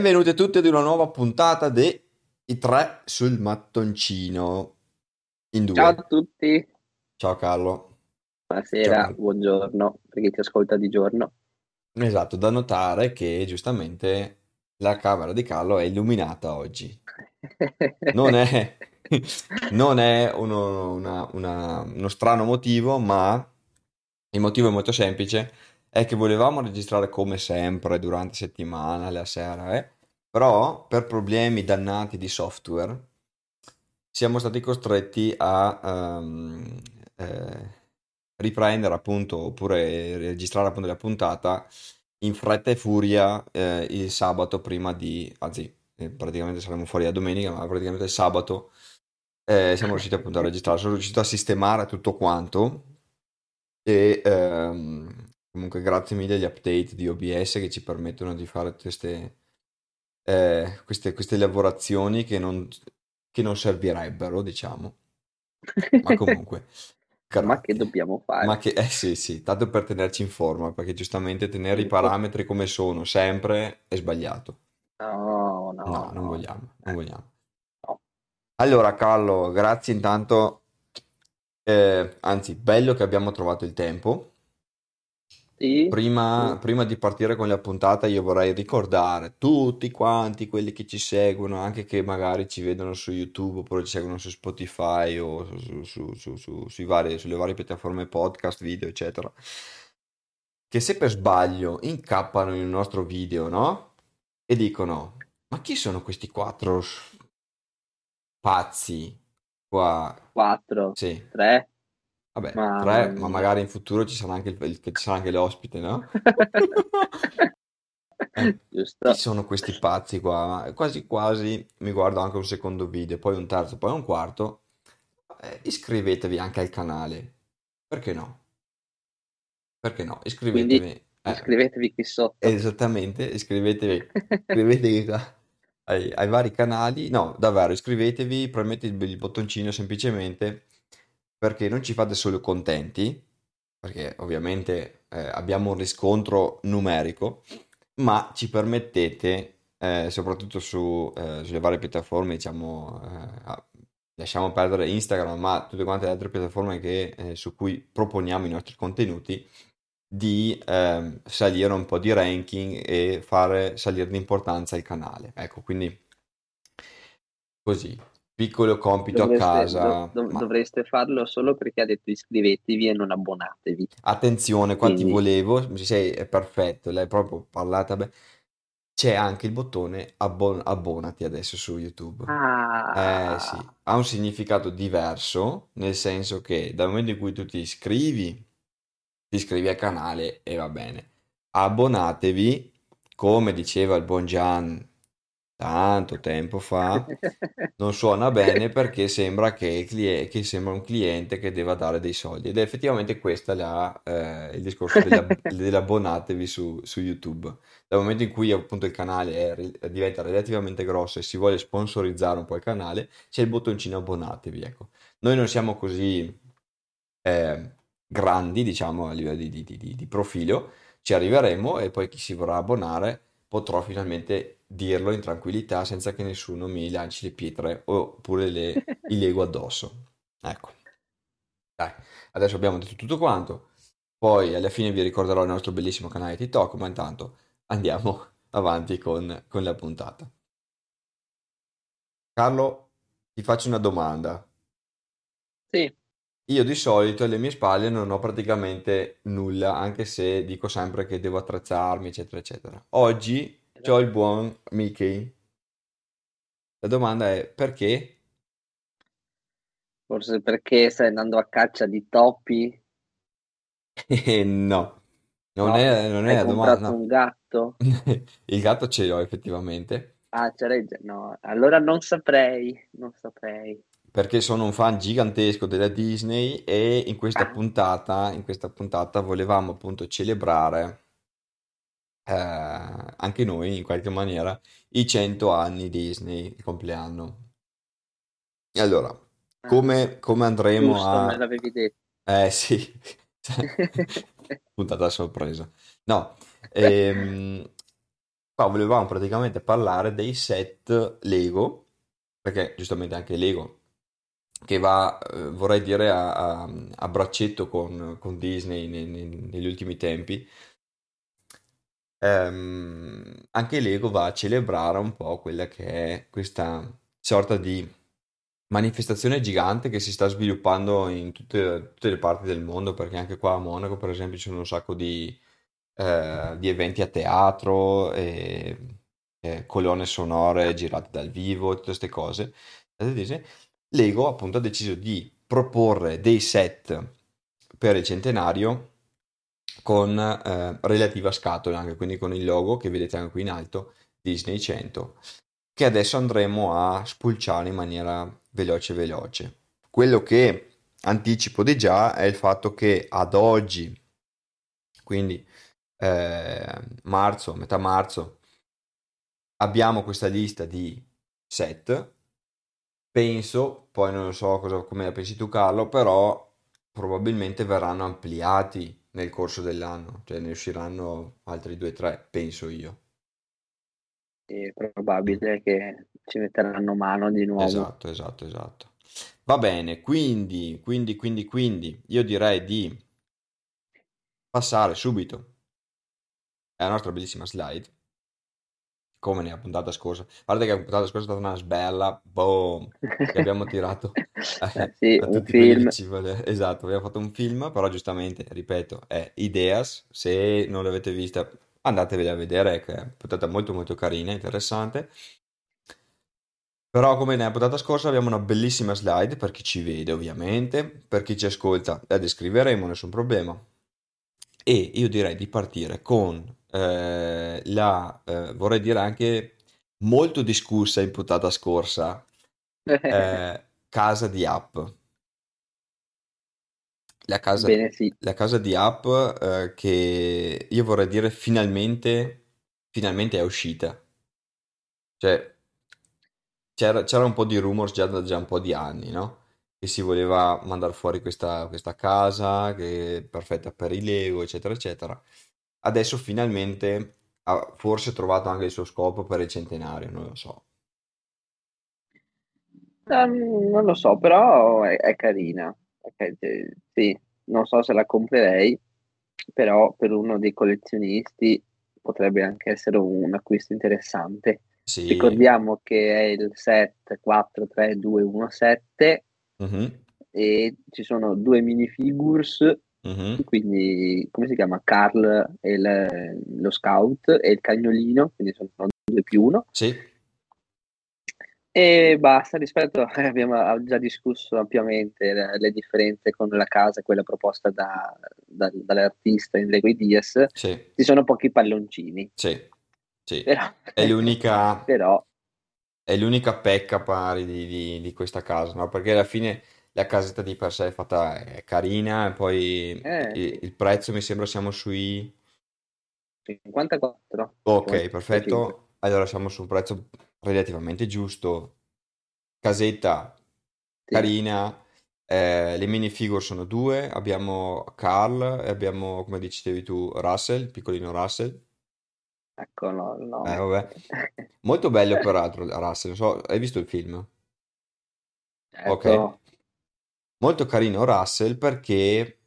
Benvenuti a tutti ad una nuova puntata di I tre sul mattoncino. In due. Ciao a tutti, Ciao Carlo. buonasera, Ciao. buongiorno, per chi ti ascolta di giorno. Esatto, da notare che giustamente la camera di Carlo è illuminata oggi. Non è, non è uno, una- una- uno strano motivo, ma il motivo è molto semplice, è che volevamo registrare come sempre durante settimana, la sera, eh? Però per problemi dannati di software siamo stati costretti a ehm, eh, riprendere appunto, oppure registrare appunto la puntata in fretta e furia eh, il sabato prima di, anzi, eh, praticamente saremo fuori la domenica, ma praticamente il sabato eh, siamo riusciti appunto a registrare, sono riuscito a sistemare tutto quanto e ehm, comunque grazie mille agli update di OBS che ci permettono di fare queste, eh, queste, queste lavorazioni che non, che non servirebbero, diciamo, ma comunque, Ma che grazie. dobbiamo Ma fare? che, eh sì, sì, tanto per tenerci in forma, perché giustamente tenere i parametri come sono sempre è sbagliato. No, No, no, non no, vogliamo, non vogliamo. no. Allora, Carlo, grazie intanto, eh, anzi, bello che abbiamo trovato il tempo. Sì, Prima, sì. prima di partire con la puntata, io vorrei ricordare tutti quanti quelli che ci seguono, anche che magari ci vedono su YouTube oppure ci seguono su Spotify o su- su- su- vari- sulle varie piattaforme podcast, video, eccetera, che se per sbaglio incappano in un nostro video, no? E dicono: Ma chi sono questi quattro pazzi qua? Quattro, Sì, tre, vabbè, mamma tre, ma magari in futuro ci sarà anche il- ci sarà anche l'ospite, no? Eh, chi sono questi pazzi qua? Quasi quasi mi guardo anche un secondo video, poi un terzo, poi un quarto. Eh, iscrivetevi anche al canale. Perché no? Perché no? Quindi Iscrivetevi. Eh, iscrivetevi qui sotto. esattamente, iscrivetevi. Iscrivetevi ai, ai vari canali. No, davvero, iscrivetevi, premete il, il bottoncino semplicemente perché non ci fate solo contenti, perché ovviamente eh, abbiamo un riscontro numerico, ma ci permettete, eh, soprattutto su, eh, sulle varie piattaforme, diciamo, eh, lasciamo perdere Instagram, ma tutte quante le altre piattaforme che, eh, su cui proponiamo i nostri contenuti, di ehm, salire un po' di ranking e fare salire di importanza il canale. Ecco, quindi così, piccolo compito a Dovreste, casa, do- dov- ma dovreste farlo solo perché ha detto iscrivetevi e non abbonatevi. attenzione, qua ti Quindi, volevo, sei, è perfetto, l'hai proprio parlata bene. C'è anche il bottone abbon- abbonati adesso su YouTube. Eh sì, ah, ha un significato diverso, nel senso che dal momento in cui tu ti iscrivi, ti iscrivi al canale e va bene. Abbonatevi, come diceva il buon Gian tanto tempo fa, non suona bene perché sembra che, il clie- che sembra un cliente che deva dare dei soldi. Ed è effettivamente questo eh, il discorso dell'abbonatevi su, su YouTube. Dal momento in cui appunto il canale è diventa relativamente grosso e si vuole sponsorizzare un po' il canale, c'è il bottoncino abbonatevi, ecco. Noi non siamo così eh, grandi, diciamo, a livello di, di- di- di- di profilo, ci arriveremo e poi chi si vorrà abbonare potrò finalmente dirlo in tranquillità senza che nessuno mi lanci le pietre oppure le, i lego addosso. Ecco, dai, adesso abbiamo detto tutto quanto, poi alla fine vi ricorderò il nostro bellissimo canale TikTok, ma intanto andiamo avanti con, con la puntata. Carlo, ti faccio una domanda. Sì, Io di solito alle mie spalle non ho praticamente nulla, anche se dico sempre che devo attrezzarmi, eccetera, eccetera. Oggi ho il buon Mickey. La domanda è perché? forse perché stai andando a caccia di topi? Eh, no, non No, è, non è hai la domanda, comprato no. un gatto? Il gatto ce l'ho effettivamente, Ah, c'era già. No, allora non saprei, non saprei. perché sono un fan gigantesco della Disney e in questa Ah, puntata, in questa puntata volevamo appunto celebrare eh, anche noi in qualche maniera i 100 anni Disney, il compleanno. E allora, come, come andremo giusto, me a... l'avevi detto. Eh sì, puntata sorpresa. No, ehm, Qua volevamo praticamente parlare dei set Lego, perché giustamente anche Lego, che va, eh, vorrei dire, a, a- a braccetto con, con Disney ne- ne- negli ultimi tempi. Ehm, anche Lego va a celebrare un po' quella che è questa sorta di manifestazione gigante che si sta sviluppando in tutte, tutte le parti del mondo, perché anche qua a Monaco, per esempio, ci sono un sacco di, eh, di eventi a teatro, e, e colonne sonore girate dal vivo, tutte queste cose. Lego appunto ha deciso di proporre dei set per il centenario con eh, relativa scatola, anche quindi con il logo che vedete anche qui in alto, Disney 100, che adesso andremo a spulciare in maniera veloce veloce. Quello che anticipo di già è il fatto che ad oggi, quindi eh, marzo, metà marzo, abbiamo questa lista di set. Penso, poi non so cosa, come la pensi tu Carlo, però probabilmente verranno ampliati nel corso dell'anno, cioè ne usciranno altri due o tre, penso io. È probabile che ci metteranno mano di nuovo. Esatto, esatto, esatto. Va bene, quindi, quindi, quindi, quindi, io direi di passare subito alla nostra bellissima slide, come nella puntata scorsa. Guarda che la puntata scorsa è stata una sbella, boom, che abbiamo tirato Eh sì, a tutti film. vole- Esatto, abbiamo fatto un film, però giustamente, ripeto, è Ideas, se non l'avete vista andatevela a vedere, che è una puntata molto molto carina, interessante. Però come nella puntata scorsa abbiamo una bellissima slide per chi ci vede ovviamente, per chi ci ascolta la descriveremo, nessun problema. E io direi di partire con eh, la, eh, vorrei dire anche molto discussa in puntata scorsa, eh, casa di app. La casa, Bene, sì. la casa di app eh, che io vorrei dire finalmente, finalmente è uscita. Cioè, c'era c'era un po' di rumors già da già un po' di anni, no? Che si voleva mandare fuori questa, questa casa, che è perfetta per i Lego, eccetera, eccetera. Adesso finalmente ha forse trovato anche il suo scopo per il centenario, non lo so. Ehm, non lo so, però è, è carina. Ok, eh, sì, non so se la comprerei, però per uno dei collezionisti potrebbe anche essere un acquisto interessante. Sì. Ricordiamo che è il set 43217 Mhm, e ci sono due minifigures, mhm. quindi come si chiama? Carl e il- lo scout e il cagnolino, quindi sono due più uno. Sì, E basta, rispetto, abbiamo già discusso ampiamente le, le differenze con la casa, quella proposta da, da- dall'artista in Lego Ideas, sì, ci sono pochi palloncini, sì, sì. però, È l'unica però è l'unica pecca pari di, di- di questa casa, no? Perché alla fine la casetta di per sé è fatta è carina e poi eh, il, il prezzo mi sembra siamo sui... 54, Ok, 55. perfetto. Allora siamo su un prezzo relativamente giusto. Casetta Sì, carina. eh, le minifigure sono due. Abbiamo Carl e abbiamo, come dicevi tu, Russell, piccolino Russell. Ecco no, il Eh, vabbè. Molto bello peraltro Russell. So, hai visto il film? Ok. Certo, Molto carino Russell perché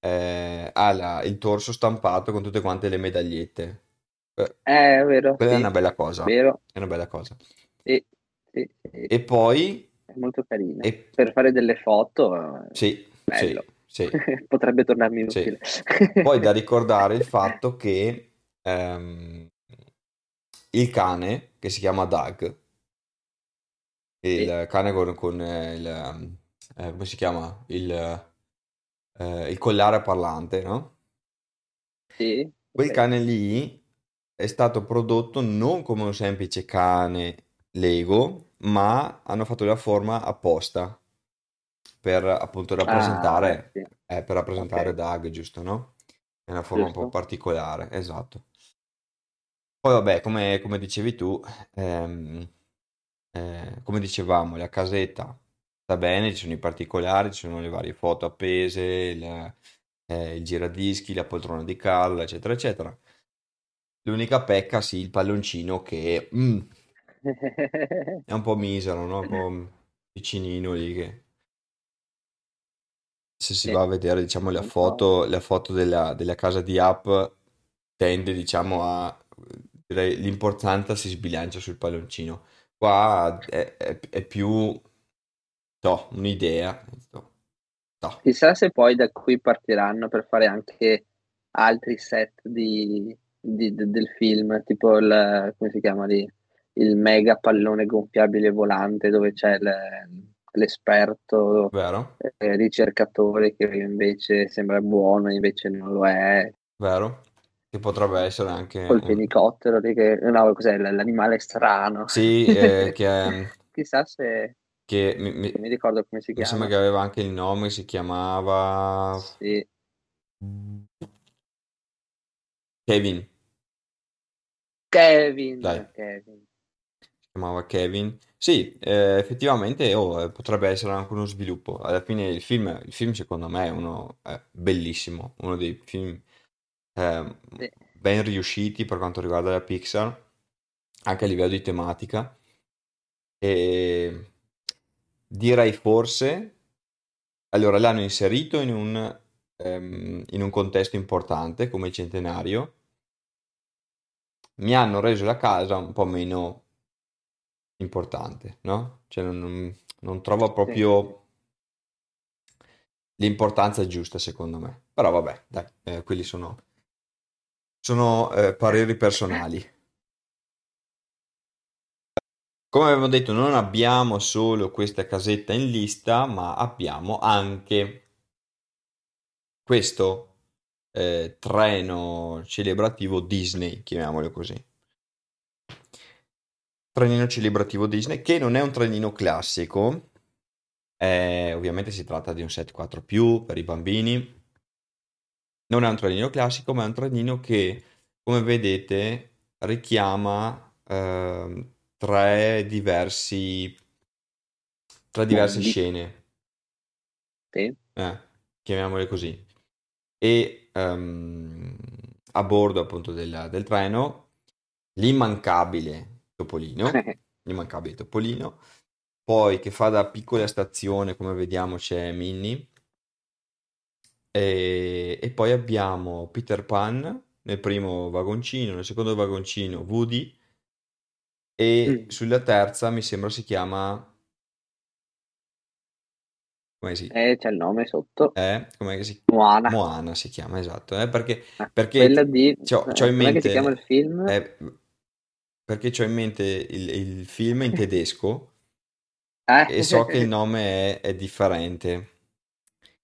eh, ha la- il torso stampato con tutte quante le medagliette. Eh, è vero, quella è sì, una bella cosa. vero, È una bella cosa. sì, sì, E poi, è molto carina. e, Per fare delle foto, eh, sì, bello, sì, potrebbe tornarmi utile. Poi da ricordare il fatto che ehm, il cane, che si chiama Doug, il cane con, con, eh, il, eh, come si chiama? Il, eh, il collare parlante, no? sì, Quel ok. cane lì è stato prodotto non come un semplice cane Lego, ma hanno fatto la forma apposta per appunto Ah, rappresentare, sì, eh, per rappresentare ok, Doug, giusto, no? È una forma un po' giusto. particolare, esatto. Poi vabbè, come, come dicevi tu, ehm, eh, come dicevamo, la casetta sta bene, ci sono i particolari, ci sono le varie foto appese, il, eh, il giradischi, la poltrona di Carl, eccetera, eccetera. L'unica pecca, sì, il palloncino che mm, è un po' misero, no? Un po' piccinino lì che... Se si Sì, va a vedere, diciamo, po'. foto, le foto della, della casa di App tende, diciamo, a... direi, l'importanza si sbilancia sul palloncino. Qua è, è- è più, no, un'idea. No, no. Chissà se poi da qui partiranno per fare anche altri set di, di- de- del film, tipo il, come si chiama lì? Il mega pallone gonfiabile volante dove c'è il- l'esperto eh, ricercatore che invece sembra buono, invece non lo è. Vero? Che potrebbe essere anche Col un... fenicottero, lì che, no, cos'è? L'animale strano. Sì, eh, che, Chissà se, che mi, mi- mi ricordo come si mi sembra chiama. che aveva anche il nome, si chiamava Sì, Kevin, dai, Kevin, Kevin. si chiamava Kevin. Sì, eh, effettivamente oh, eh, potrebbe essere anche uno sviluppo. Alla fine il film, il film secondo me è uno è bellissimo, uno dei film eh, Sì. ben riusciti per quanto riguarda la Pixar, anche a livello di tematica. E direi forse, allora l'hanno inserito in un, ehm, in un contesto importante come il centenario, mi hanno reso la casa un po' meno importante, no? Cioè non, non- trovo proprio l'importanza giusta secondo me. Però vabbè, dai, eh, quelli sono, sono eh, pareri personali. Come avevo detto, non abbiamo solo questa casetta in lista, ma abbiamo anche questo eh, treno celebrativo Disney, chiamiamolo così. Trenino celebrativo Disney, che non è un trenino classico, eh, ovviamente si tratta di un set 4 per i bambini. Non è un trenino classico, ma è un trenino che, come vedete, richiama ehm, tre diversi, tre diverse Mondi. scene, Sì. eh, chiamiamole così. E ehm, a bordo appunto del, del treno, l'immancabile Topolino, l'immancabile Topolino, poi che fa da piccola stazione, come vediamo c'è Minnie, e, e poi abbiamo Peter Pan nel primo vagoncino, nel secondo vagoncino Woody e Mm. sulla terza mi sembra si chiama... Come si... Eh, c'è il nome sotto. Eh, com'è che si... Moana. Moana si chiama, esatto, eh, perché, Ah, perché quella di... eh, c'ho, c'ho in com'è che si chiama il mente... film? eh, perché c'ho in mente il, il film in tedesco e so che il Eh, nome è, è differente.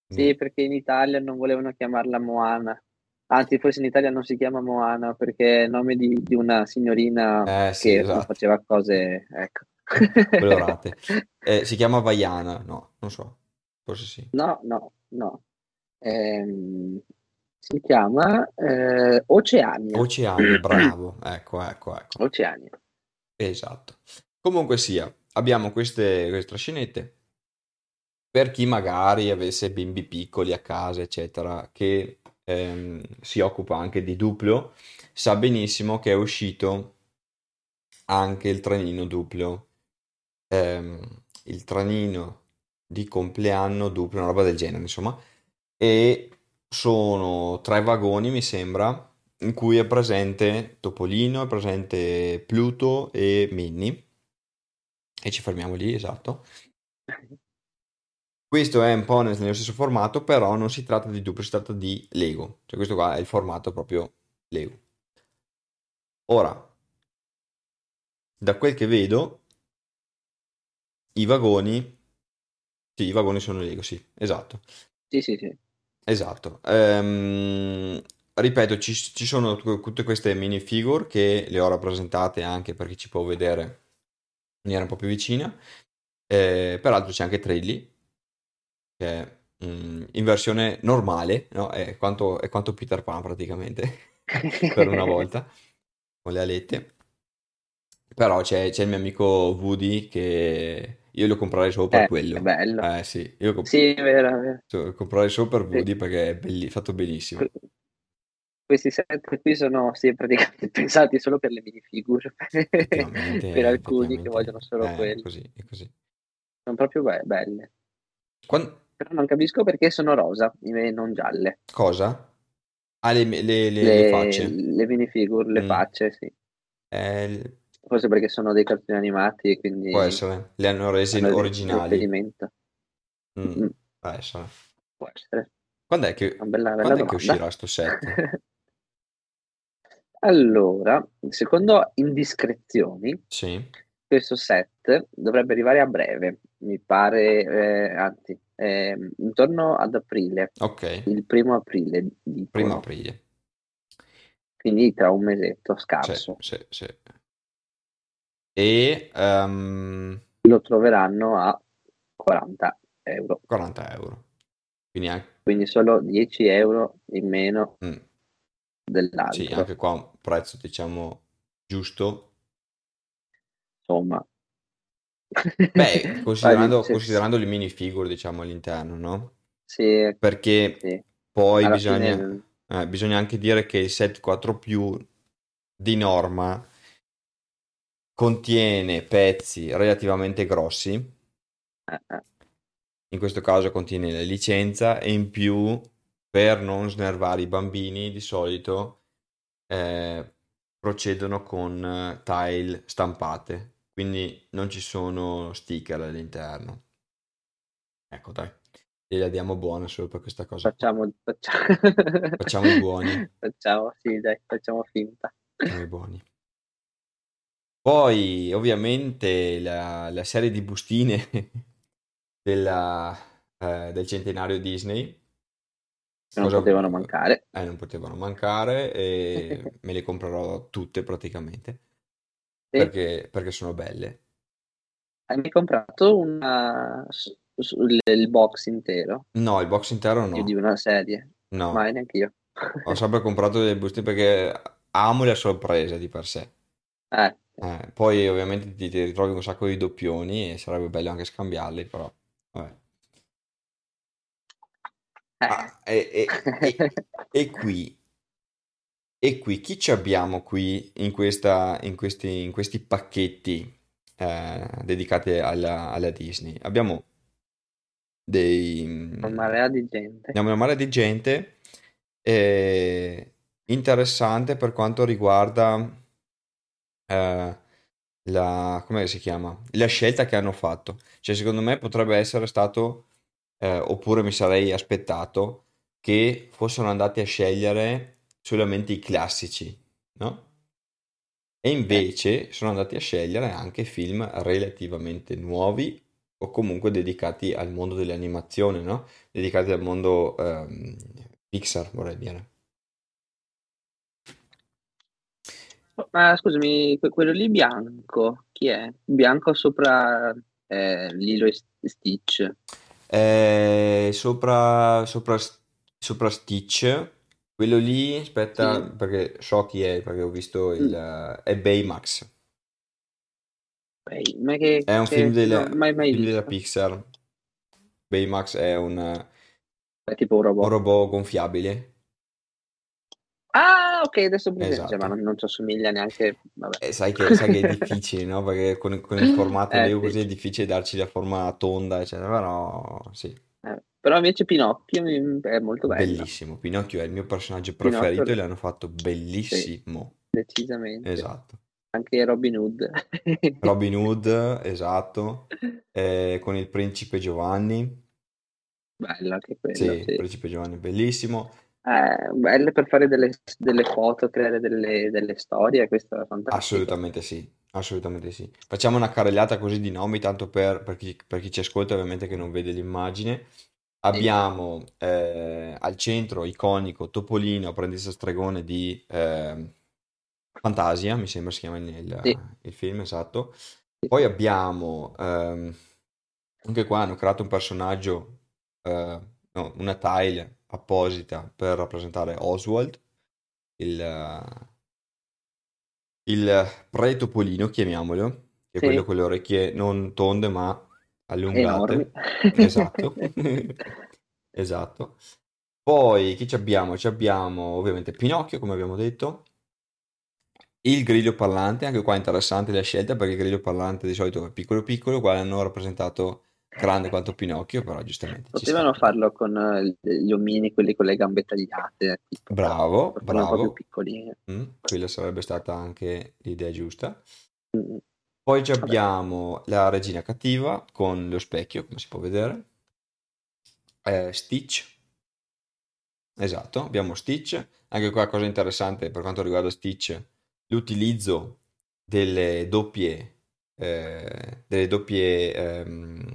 Sì, perché in Italia non volevano chiamarla Moana. Anzi, forse in Italia non si chiama Moana perché è il nome di, di una signorina Eh sì, che esatto, faceva cose... Ecco. colorate. Eh, si chiama Vaiana, no, non so, forse sì. No, no, no. Ehm, si chiama eh, Oceania. Oceania, bravo, ecco, ecco, ecco, Oceania. esatto. Comunque sia, abbiamo queste, queste trascinette per chi magari avesse bimbi piccoli a casa, eccetera, che ehm, si occupa anche di Duplo, sa benissimo che è uscito anche il trenino Duplo, ehm, il trenino di compleanno Duplo, una roba del genere, insomma, e sono tre vagoni, mi sembra, in cui è presente Topolino, è presente Pluto e Minnie, e ci fermiamo lì, esatto. Questo è un po' nel- nello stesso formato, però non si tratta di Duplo, si tratta di Lego. Cioè questo qua è il formato proprio Lego. Ora, da quel che vedo, i vagoni... Sì, i vagoni sono Lego, sì, esatto. Sì, sì, sì. Esatto. Ehm, ripeto, ci, ci sono tu- tutte queste minifigure che le ho rappresentate anche per chi ci può vedere in maniera un po' più vicina. Eh, peraltro c'è anche Trilly, che è mm, in versione normale, no? È quanto, è quanto Peter Pan praticamente, per una volta, con le alette. Però c'è c'è il mio amico Woody che io lo comprerei solo per Eh, quello. bello. Eh sì, io lo comp- Sì, vero, vero. lo comprerei solo per Sì. Woody perché è belli- fatto benissimo. questi set qui sono sì, praticamente pensati solo per le minifigure, per alcuni che vogliono solo è quello. così, così. Sono proprio be- belle. Quan- Però non capisco perché sono rosa e non gialle. Cosa? Ah, le, le- le- le facce. le minifigure, le Mm. facce, sì. Eh, Forse perché sono dei cartoni animati e quindi può essere, le hanno resi hanno originali. Mm, Mm, può essere. può essere. Quando è che, bella, bella quando è che uscirà sto set? Allora, secondo indiscrezioni, Sì, questo set dovrebbe arrivare a breve, mi pare, eh, anzi, ehm, intorno ad aprile, ok, il primo aprile, dicono. primo aprile. quindi tra un mesetto Sì, scarso. sì, sì. E ehm, Lo troveranno a 40 euro, 40 euro. Quindi anche, quindi solo 10 euro in meno mm, sì, dell'altro. anche qua un prezzo diciamo giusto. Insomma, Beh, considerando, se- considerando le minifigure diciamo all'interno, no? se- Perché sì, poi alla bisogna, fine- eh, bisogna anche dire che il set 4 più di norma contiene pezzi relativamente grossi. eh, eh, In questo caso contiene la licenza e in più, per non snervare i bambini, di solito eh, procedono con tile stampate, quindi non ci sono sticker all'interno. Ecco, dai, gliela diamo buona solo per questa cosa. facciamo, facciamo, Facciamo i buoni. Facciamo, sì, dai, facciamo finta. Facciamo i buoni. Poi, ovviamente, la, la serie di bustine della, eh, del centenario Disney. Non Cosa- potevano mancare. Eh, non potevano mancare e me le comprerò tutte praticamente. Perché, perché sono belle. Hai mai comprato una, il, il box intero No, il box intero no. di una serie? No, Mai neanche io. ho sempre comprato delle bustine perché amo le sorprese di per sé. Eh, Eh, poi ovviamente ti, ti ritrovi un sacco di doppioni e sarebbe bello anche scambiarli, però vabbè. eh. Ah, e, e- e- e qui, e qui, chi ci abbiamo qui in, questa, in, questi, in questi pacchetti eh, dedicati alla, alla Disney? Abbiamo dei... Una marea di gente. Abbiamo una marea di gente eh, interessante per quanto riguarda eh, la, come si chiama? La scelta che hanno fatto. Cioè, secondo me potrebbe essere stato, eh, oppure mi sarei aspettato che fossero andati a scegliere solamente i classici, no? E invece sono andati a scegliere anche film relativamente nuovi o comunque dedicati al mondo dell'animazione, no? Dedicati al mondo ehm, Pixar, vorrei dire. Ma scusami, que- quello lì bianco, chi è? Bianco sopra eh, Lilo e Stitch. Eh, sopra, sopra, sopra Stitch, quello lì, aspetta, Sì. perché so chi è, perché ho visto il... eh, è Baymax. Beh, ma che, È un che- film, del- non ho mai, mai film della. Pixar. Baymax è un, È tipo un robot. un robot gonfiabile. Ah, ok, adesso presente, Esatto. ma non, non ci assomiglia neanche. Vabbè. E sai che, sai che è difficile, no? Perché con, con il formato Eh, così è difficile darci la forma tonda, eccetera. Però sì, Eh, però invece Pinocchio è molto bello, bellissimo. Pinocchio è il mio personaggio Pinocchio- preferito e l'hanno fatto bellissimo. decisamente. Esatto. Anche Robin Hood. Robin Hood, esatto. Eh, con il principe Giovanni. Bello anche quello, Sì, sì. il principe Giovanni è bellissimo. Eh, bello per fare delle, delle foto, creare delle, delle storie, questo è fantastico. Assolutamente sì, assolutamente sì. Facciamo una carrellata così di nomi, tanto per, per chi, per chi ci ascolta ovviamente che non vede l'immagine. Abbiamo eh, al centro iconico Topolino, apprendista stregone di eh, Fantasia, mi sembra si chiama il, il- Sì. il film, esatto. Poi abbiamo, ehm, anche qua hanno creato un personaggio, eh, no, una tile apposita per rappresentare Oswald, il, il pre Topolino, chiamiamolo, che è Sì. quello con le orecchie non tonde ma allungate. Esatto. Esatto. Poi chi ci abbiamo? Ci abbiamo ovviamente Pinocchio, come abbiamo detto. Il griglio parlante, anche qua interessante la scelta perché il griglio parlante di solito è piccolo piccolo, qua l'hanno rappresentato grande quanto Pinocchio, però giustamente Potevano farlo con eh, gli omini, quelli con le gambe tagliate, tipo, Bravo, bravo. piccolini. Mm, quella sarebbe stata anche l'idea giusta. Mm. Poi Vabbè. abbiamo la regina cattiva con lo specchio, come si può vedere. Eh, Stitch. Esatto, abbiamo Stitch. Anche qua cosa interessante per quanto riguarda Stitch, l'utilizzo delle doppie, eh, delle doppie ehm,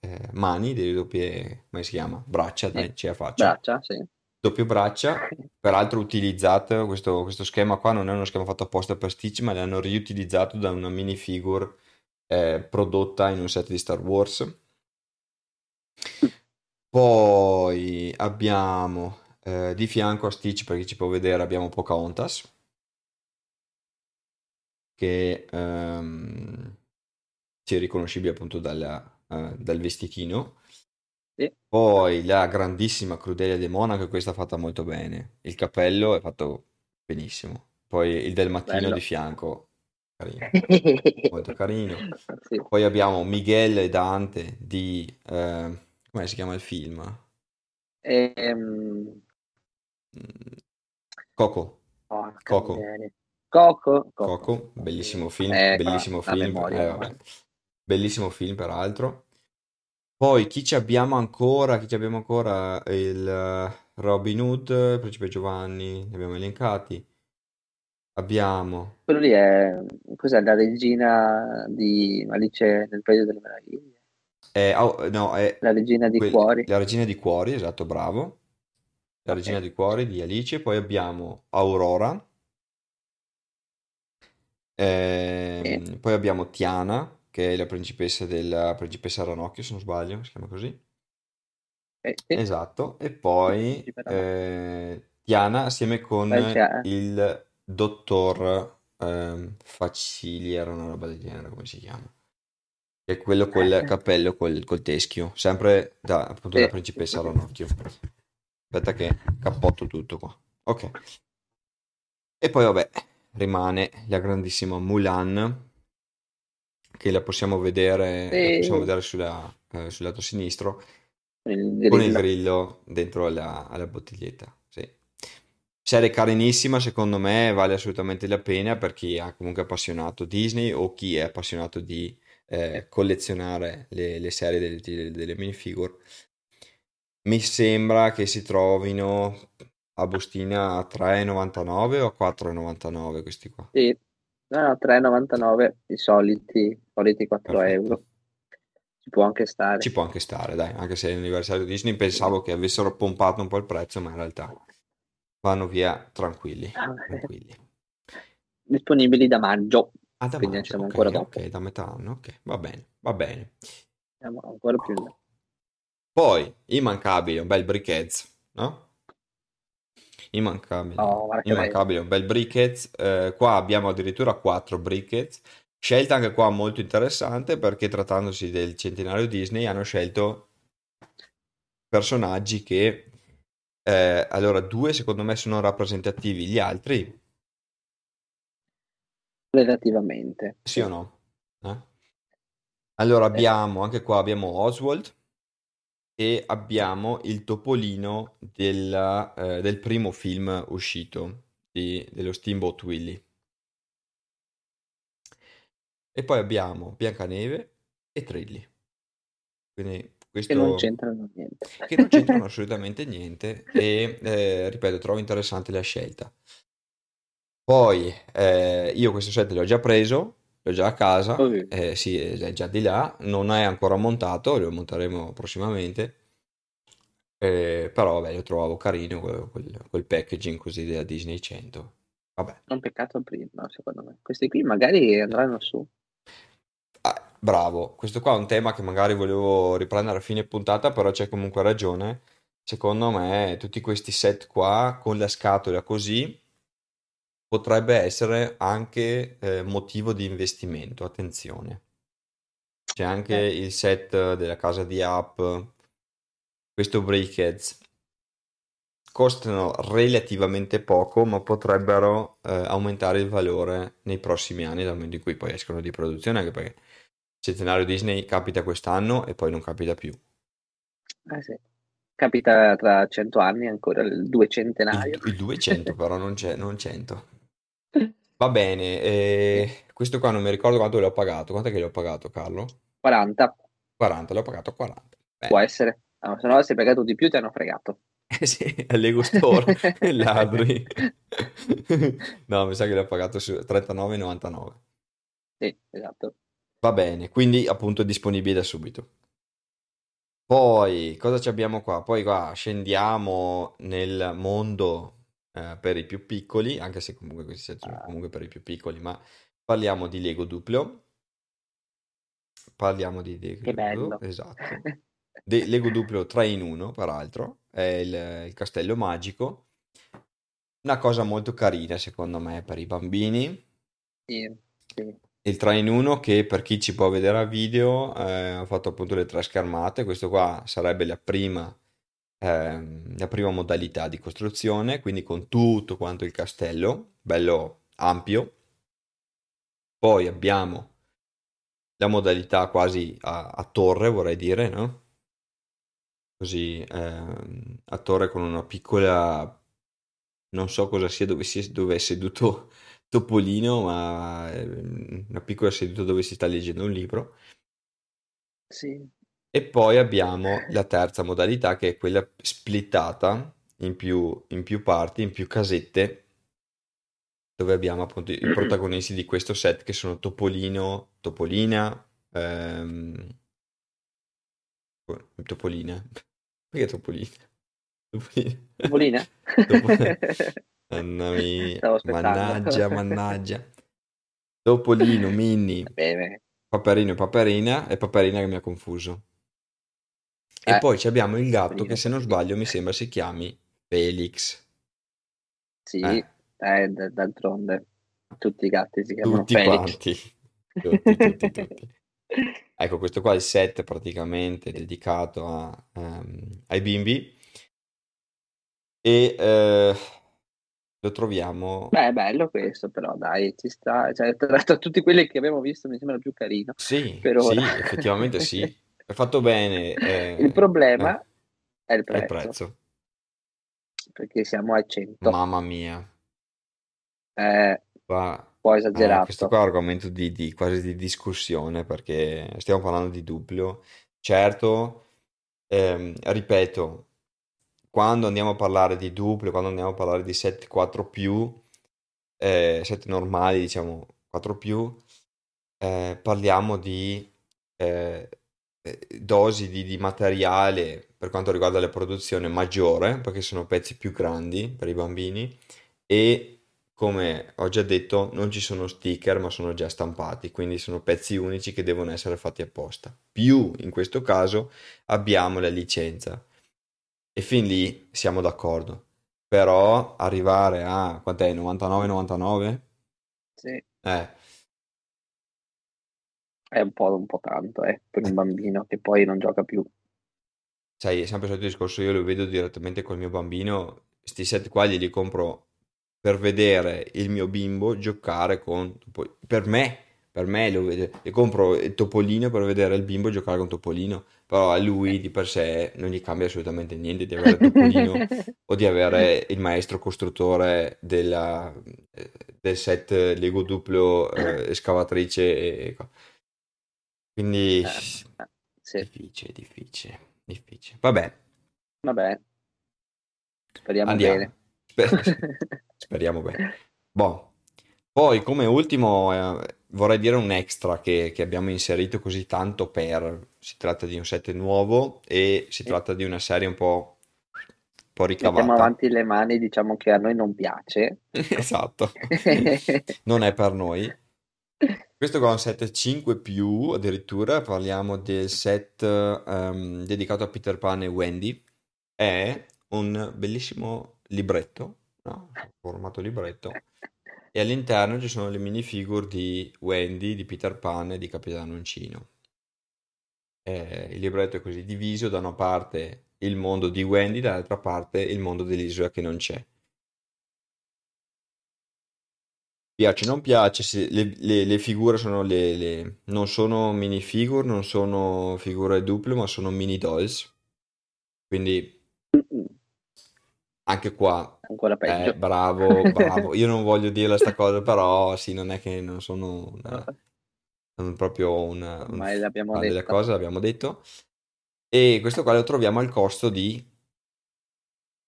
eh, mani, delle doppie, come si chiama? Braccia, dai, ce la faccio. Braccia, sì. Doppio braccia, peraltro utilizzato, questo, questo schema qua non è uno schema fatto apposta per Stitch, ma l'hanno riutilizzato da una minifigure eh, prodotta in un set di Star Wars. Poi abbiamo eh, di fianco a Stitch, per chi ci può vedere, abbiamo Pocahontas, che ehm, sì, è riconoscibile appunto dalla- eh, dal vestitino. Sì. Poi la grandissima Crudelia De Monaco, questa è fatta molto bene. Il cappello è fatto benissimo. Poi il del mattino Bello. di fianco, carino, molto carino. Sì. Poi abbiamo Miguel e Dante di... eh, come si chiama il film? Ehm, Coco. porca Coco. miseria. Coco? Coco, bellissimo film, Eh, bellissimo film, eh. Bellissimo film peraltro. Poi chi ci abbiamo ancora? Chi ci abbiamo ancora? Il eh, Robin Hood, Principe Giovanni, li abbiamo elencati. Abbiamo Quello lì è, cos'è, la regina di Alice nel Paese delle Meraviglie? eh, oh, no, è La regina di quel- cuori? la Regina di Cuori, esatto, bravo. La. Regina di Cuori di Alice. Poi abbiamo Aurora. Ehm, Poi abbiamo Tiana, che è la principessa della principessa Ranocchio, se non sbaglio, si chiama così. Eh, sì. Esatto, e poi eh, Tiana assieme con Poi c'è- il dottor ehm, Facilier, una roba del genere, come si chiama? È quello col Eh. cappello col, col teschio, sempre da, appunto Sì. da principessa Ranocchio. Aspetta che cappotto tutto qua. Ok. E poi vabbè, rimane la grandissima Mulan, che la possiamo vedere, la Sì. possiamo vedere sulla- eh, sul lato sinistro Il con il grillo. grillo dentro alla, alla bottiglietta. Sì. Serie carinissima, secondo me vale assolutamente la pena per chi è comunque appassionato Disney o chi è appassionato di eh, collezionare le, le serie delle, delle, delle minifigure. Mi sembra che si trovino a bustina a 3,99 o a 4,99 questi qua. Sì. No, no, 3,99 i soliti, soliti 4 Perfetto. euro. Ci può anche stare. Ci può anche stare, dai, anche se è l'anniversario Disney pensavo che avessero pompato un po' il prezzo, ma in realtà vanno via tranquilli, Ah, tranquilli. Disponibili da maggio. Ah, da Quindi maggio, siamo ok, ancora dopo. ok, da metà anno, ok, va bene, va bene. Siamo ancora più là. Poi, immancabile, un bel briquettes, no? Immancabile, Oh, immancabile, un bel briquettes. Eh, qua abbiamo addirittura quattro briquettes. Scelta anche qua molto interessante perché trattandosi del centenario Disney hanno scelto personaggi che, eh, allora, due secondo me sono rappresentativi, gli altri Relativamente. sì o no? Eh? Allora abbiamo, anche qua abbiamo Oswald e abbiamo il topolino della, eh, del primo film uscito di- dello Steamboat Willie. E poi abbiamo Biancaneve e Trilli. Quindi Che questo non c'entrano niente. che non c'entrano assolutamente niente e eh, ripeto, trovo interessante la scelta. Poi eh, io questo set l'ho già preso, l'ho già a casa, Oh, sì. eh, sì, è già di là, non è ancora montato, lo monteremo prossimamente, eh, però vabbè, lo trovavo carino quel, quel- quel packaging così della Disney 100. Vabbè, Non peccato prima, secondo me. Questi qui magari andranno su. Ah, bravo, questo qua è un tema che magari volevo riprendere a fine puntata, però c'è comunque ragione. Secondo me, tutti questi set qua con la scatola così potrebbe essere anche eh, motivo di investimento. Attenzione, c'è anche Eh. il set della casa di App, questo Brickheads costano relativamente poco, ma potrebbero eh, aumentare il valore nei prossimi anni, dal momento in cui poi escono di produzione, anche perché il centenario Disney capita quest'anno e poi non capita più. Eh sì. Capita tra cento anni ancora il duecentenario. Il, il 200 però non c'è, non 100. Va bene, eh, questo qua non mi ricordo quanto l'ho pagato. Quanto è che l'ho pagato, Carlo? 40. 40, l'ho pagato 40. Beh. Può essere. No, se no, hai pagato di più, ti hanno fregato. Eh sì, al Lego Store, ladri. no, mi sa che l'ho pagato su 39,99. Sì, esatto. Va bene, quindi appunto è disponibile da subito. Poi, cosa ci abbiamo qua? Poi qua scendiamo nel mondo eh, per i più piccoli, anche se comunque questi sono Ah. comunque per i più piccoli, ma parliamo di Lego Duplo. Parliamo di Lego Che Duplo, bello. esatto. De- Lego Duplo 3 in 1, peraltro, è il, il castello magico. Una cosa molto carina, secondo me, per i bambini. Sì, sì. Il 3 in 1 che per chi ci può vedere a video eh, ho fatto appunto le tre schermate. Questo qua sarebbe la prima, ehm, la prima modalità di costruzione, quindi con tutto quanto il castello, bello ampio. Poi abbiamo la modalità quasi a, a torre, vorrei dire, no? Così ehm, a torre con una piccola, non so cosa sia dove, sia, dove è seduto Topolino, ma ehm, una piccola seduta dove si sta leggendo un libro. Sì. E poi abbiamo la terza modalità che è quella splittata in più, in più parti, in più casette, dove abbiamo appunto i protagonisti di questo set che sono Topolino, Topolina, ehm, Topolina. Perché Topolina? Topolina. Topolina? Topo- Mamma mia, Stavo aspettando. mannaggia, mannaggia. Topolino, Minnie, Bene. Paperino e Paperina, e Paperina che mi ha confuso. E Eh, poi ci abbiamo il gatto che se non sbaglio mi sembra si chiami Felix. Sì, Eh. eh, d- d'altronde tutti i gatti si chiamano Tutti Felix. quanti. Tutti, tutti, tutti. Ecco, questo qua è il set praticamente dedicato a, ehm, ai bimbi. E eh, lo troviamo... Beh, è bello questo, però dai, ci sta. Cioè, tra, tra tutti quelli che abbiamo visto mi sembra più carino. Sì, sì, effettivamente sì. È fatto bene. eh, Il problema eh, è il è prezzo, il prezzo. perché siamo a 100. Mamma mia. È Qua, un po' eh, esagerato. questo qua è argomento di, di- quasi di discussione perché stiamo parlando di dubbio. Certo, ehm, ripeto, quando andiamo a parlare di dubbio, quando andiamo a parlare di set 4 più, eh, set normali, diciamo 4 più, eh, parliamo di eh, eh, dosi di, di materiale per quanto riguarda la produzione maggiore, perché sono pezzi più grandi per i bambini e come ho già detto non ci sono sticker ma sono già stampati, quindi sono pezzi unici che devono essere fatti apposta. Più in questo caso abbiamo la licenza e fin lì siamo d'accordo. Però arrivare a quant'è? 99,99? Sì, Eh, è un po', un po' tanto, eh, per un bambino che poi non gioca più. sai, è sempre il solito discorso, io lo vedo direttamente col mio bambino, sti set qua glieli compro per vedere il mio bimbo giocare con... Per me, per me lo vede, e compro il Topolino per vedere il bimbo giocare con Topolino, però a lui di per sé non gli cambia assolutamente niente di avere Topolino o di avere il maestro costruttore della- eh, del set Lego duplo eh, escavatrice e... Quindi... Eh, sì, Difficile, difficile, difficile. Vabbè, vabbè, speriamo andiamo. bene. Sper- speriamo bene. Boh. Poi, come ultimo, eh, vorrei dire un extra che, che abbiamo inserito così tanto per... Si tratta di un set nuovo e si tratta di una serie un po', un po' Mettiamo ricavata. avanti le mani, diciamo che a noi non piace. Esatto. Non è per noi. Questo è un set 5 più, addirittura parliamo del set ehm, dedicato a Peter Pan e Wendy. È un bellissimo libretto, no? Formato libretto. E all'interno ci sono le minifigure di Wendy, di Peter Pan e di Capitano Uncino. Eh, il libretto è così diviso, da una parte il mondo di Wendy, dall'altra parte il mondo dell'isola che non c'è. Piace, non piace, se- le, le- le figure sono le, le- non sono minifigure, non sono figure duple, ma sono mini dolls. Quindi anche qua, Ancora eh, peggio. bravo, bravo. Io non voglio dire sta cosa, però sì, non è che non sono una- sono proprio un, un Ormai l'abbiamo detta. cose, l'abbiamo detto. E questo qua lo troviamo al costo di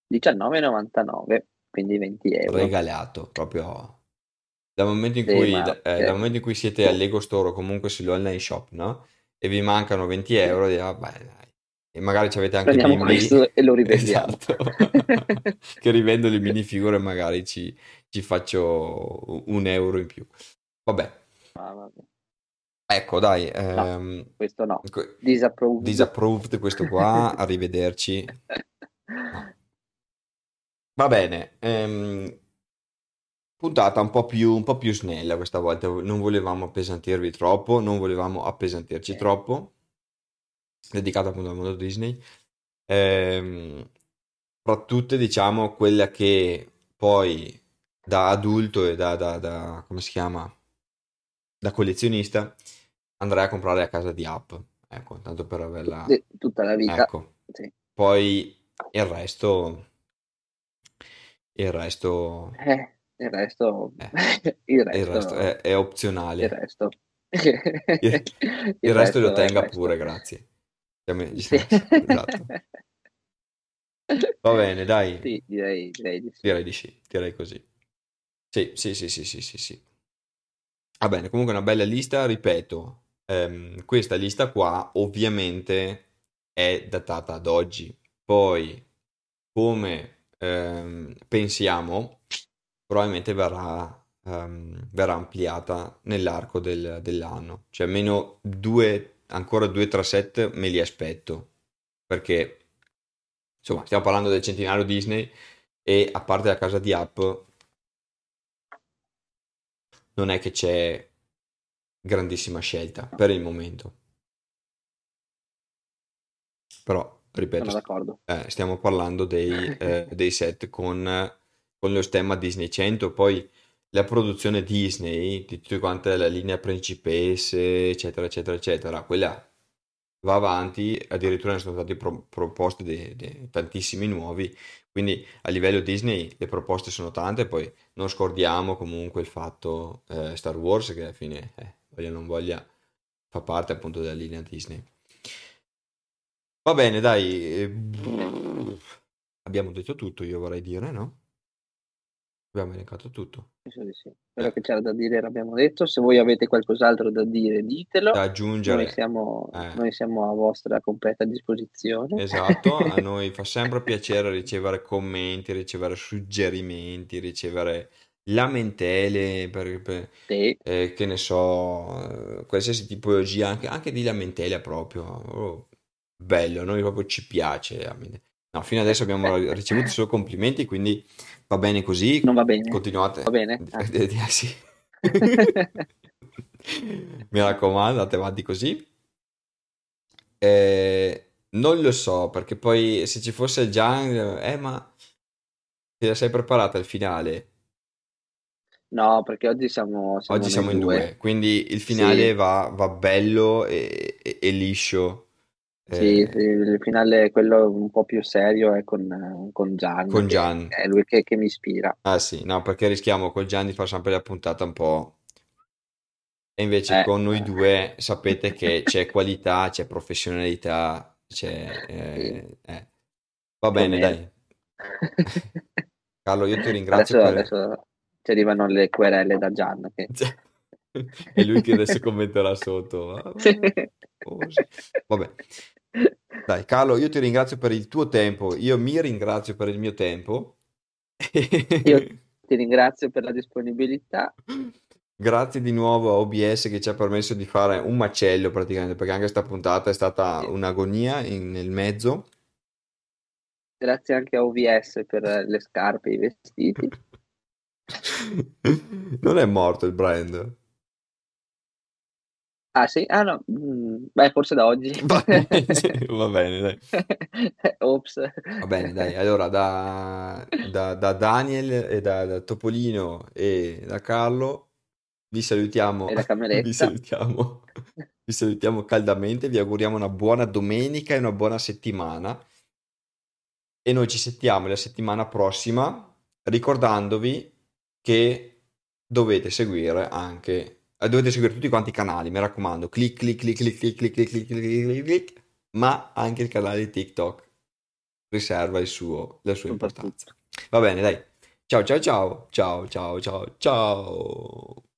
19,99, quindi 20 euro. regalato, proprio dal momento in Sì, cui, ma eh, che- dal momento in cui siete al Lego Store o comunque sull'online shop, no? E vi mancano 20 euro, di, ah, beh, dai. E magari ci avete anche Prendiamo bimbi. questo e lo rivendiamo. Esatto. Che rivendo le minifigure e magari ci, ci faccio un euro in più. Vabbè, Ah, vabbè. ecco, dai. ehm, Questo no. Disapproved. disapproved questo qua, arrivederci. No. Va bene, ehm, puntata un po' più, un po' più snella questa volta, non volevamo appesantirvi troppo, non volevamo appesantirci troppo, dedicata appunto al mondo Disney. Ehm, fra tutte, diciamo, quella che poi da adulto e da, da- da- come si chiama? Da collezionista andrai a comprare a casa di app, ecco, tanto per averla... Tutta la vita. Ecco, Sì. poi il resto, il resto, Eh, il resto, Eh, il resto, il resto è, è opzionale. il resto. Il, Il resto lo tenga pure, grazie. Siamo- Sì. Esatto. Va bene, dai, Sì, direi, direi di sì. direi di sì, direi così. Sì, sì, sì, sì, sì, sì, sì. Va bene, comunque una bella lista, ripeto, ehm, questa lista qua ovviamente è datata ad oggi. Poi, come ehm, pensiamo, probabilmente verrà, ehm, verrà ampliata nell'arco del- dell'anno. Cioè, almeno due, ancora due tre set me li aspetto. Perché, insomma, stiamo parlando del centenario Disney e a parte la casa di app, non è che c'è grandissima scelta per il momento. Però, ripeto, eh, stiamo parlando dei, eh, dei set con, con lo stemma Disney 100, poi la produzione Disney di tutte quante la linea principesse, eccetera, eccetera, eccetera, quella va avanti, addirittura ne sono stati pro- proposti de- de- tantissimi nuovi, quindi a livello Disney le proposte sono tante, poi non scordiamo comunque il fatto eh, Star Wars che alla fine, eh, voglia non voglia, fa parte appunto della linea Disney. Va bene, dai, eh, abbiamo detto tutto, io vorrei dire, no? Abbiamo elencato tutto. Penso di sì. Quello che c'era da dire l'abbiamo detto. Se voi avete qualcos'altro da dire, ditelo. Da Noi aggiungere, siamo, eh. noi siamo a vostra completa disposizione. esatto, a noi fa sempre piacere ricevere commenti, ricevere suggerimenti, ricevere lamentele, per, per- Sì. eh, che ne so, eh, qualsiasi tipologia, anche, anche di lamentela proprio. Oh, bello, a noi proprio ci piace. No, fino adesso abbiamo ricevuto solo complimenti, quindi va bene così. Non va bene? Continuate. Va bene? Ah. Eh, eh, sì. Mi raccomando, andate avanti così. Eh, non lo so, perché poi se ci fosse Gian, eh, ma te la sei preparata al finale? No, perché oggi siamo, siamo Oggi siamo in due, quindi il finale Sì. va, va bello e, e- e liscio. Sì, Eh, sì, il finale, quello un po' più serio, è con, eh, con Gian. Con Gian. È lui che, che mi ispira. Ah sì, no, perché rischiamo col Gian di fare sempre la puntata un po'... E invece Eh, con noi eh. due sapete che c'è qualità, c'è professionalità, c'è... eh, eh. Va bene, meno. dai. Carlo, io ti ringrazio Adesso, per... adesso ci arrivano le querele da Gian. Che... È lui che adesso commenterà sotto. Ah, Sì. sì. Vabbè. Dai, Carlo, io ti ringrazio per il tuo tempo, io mi ringrazio per il mio tempo. Io ti ringrazio per la disponibilità. Grazie di nuovo a OBS che ci ha permesso di fare un macello praticamente, perché anche questa puntata è stata un'agonia in- nel mezzo. Grazie anche a OVS per le scarpe e i vestiti. Non è morto il brand. Ah sì? Ah no, mm, beh, forse da oggi. Va bene, va bene, dai. Ops. Va bene, dai. Allora, da, da- da Daniel e da, da Topolino e da Carlo vi salutiamo, E la vi cameretta. salutiamo, vi salutiamo caldamente, vi auguriamo una buona domenica e una buona settimana. E noi ci sentiamo la settimana prossima ricordandovi che dovete seguire anche, dovete seguire tutti quanti i canali, mi raccomando, clic, clic, clic, clic, clic, clic, clic, clic, clic, clic, clic, ma anche il canale di TikTok riserva il suo, la sua importanza. Va bene, dai. Ciao ciao ciao, ciao ciao ciao ciao.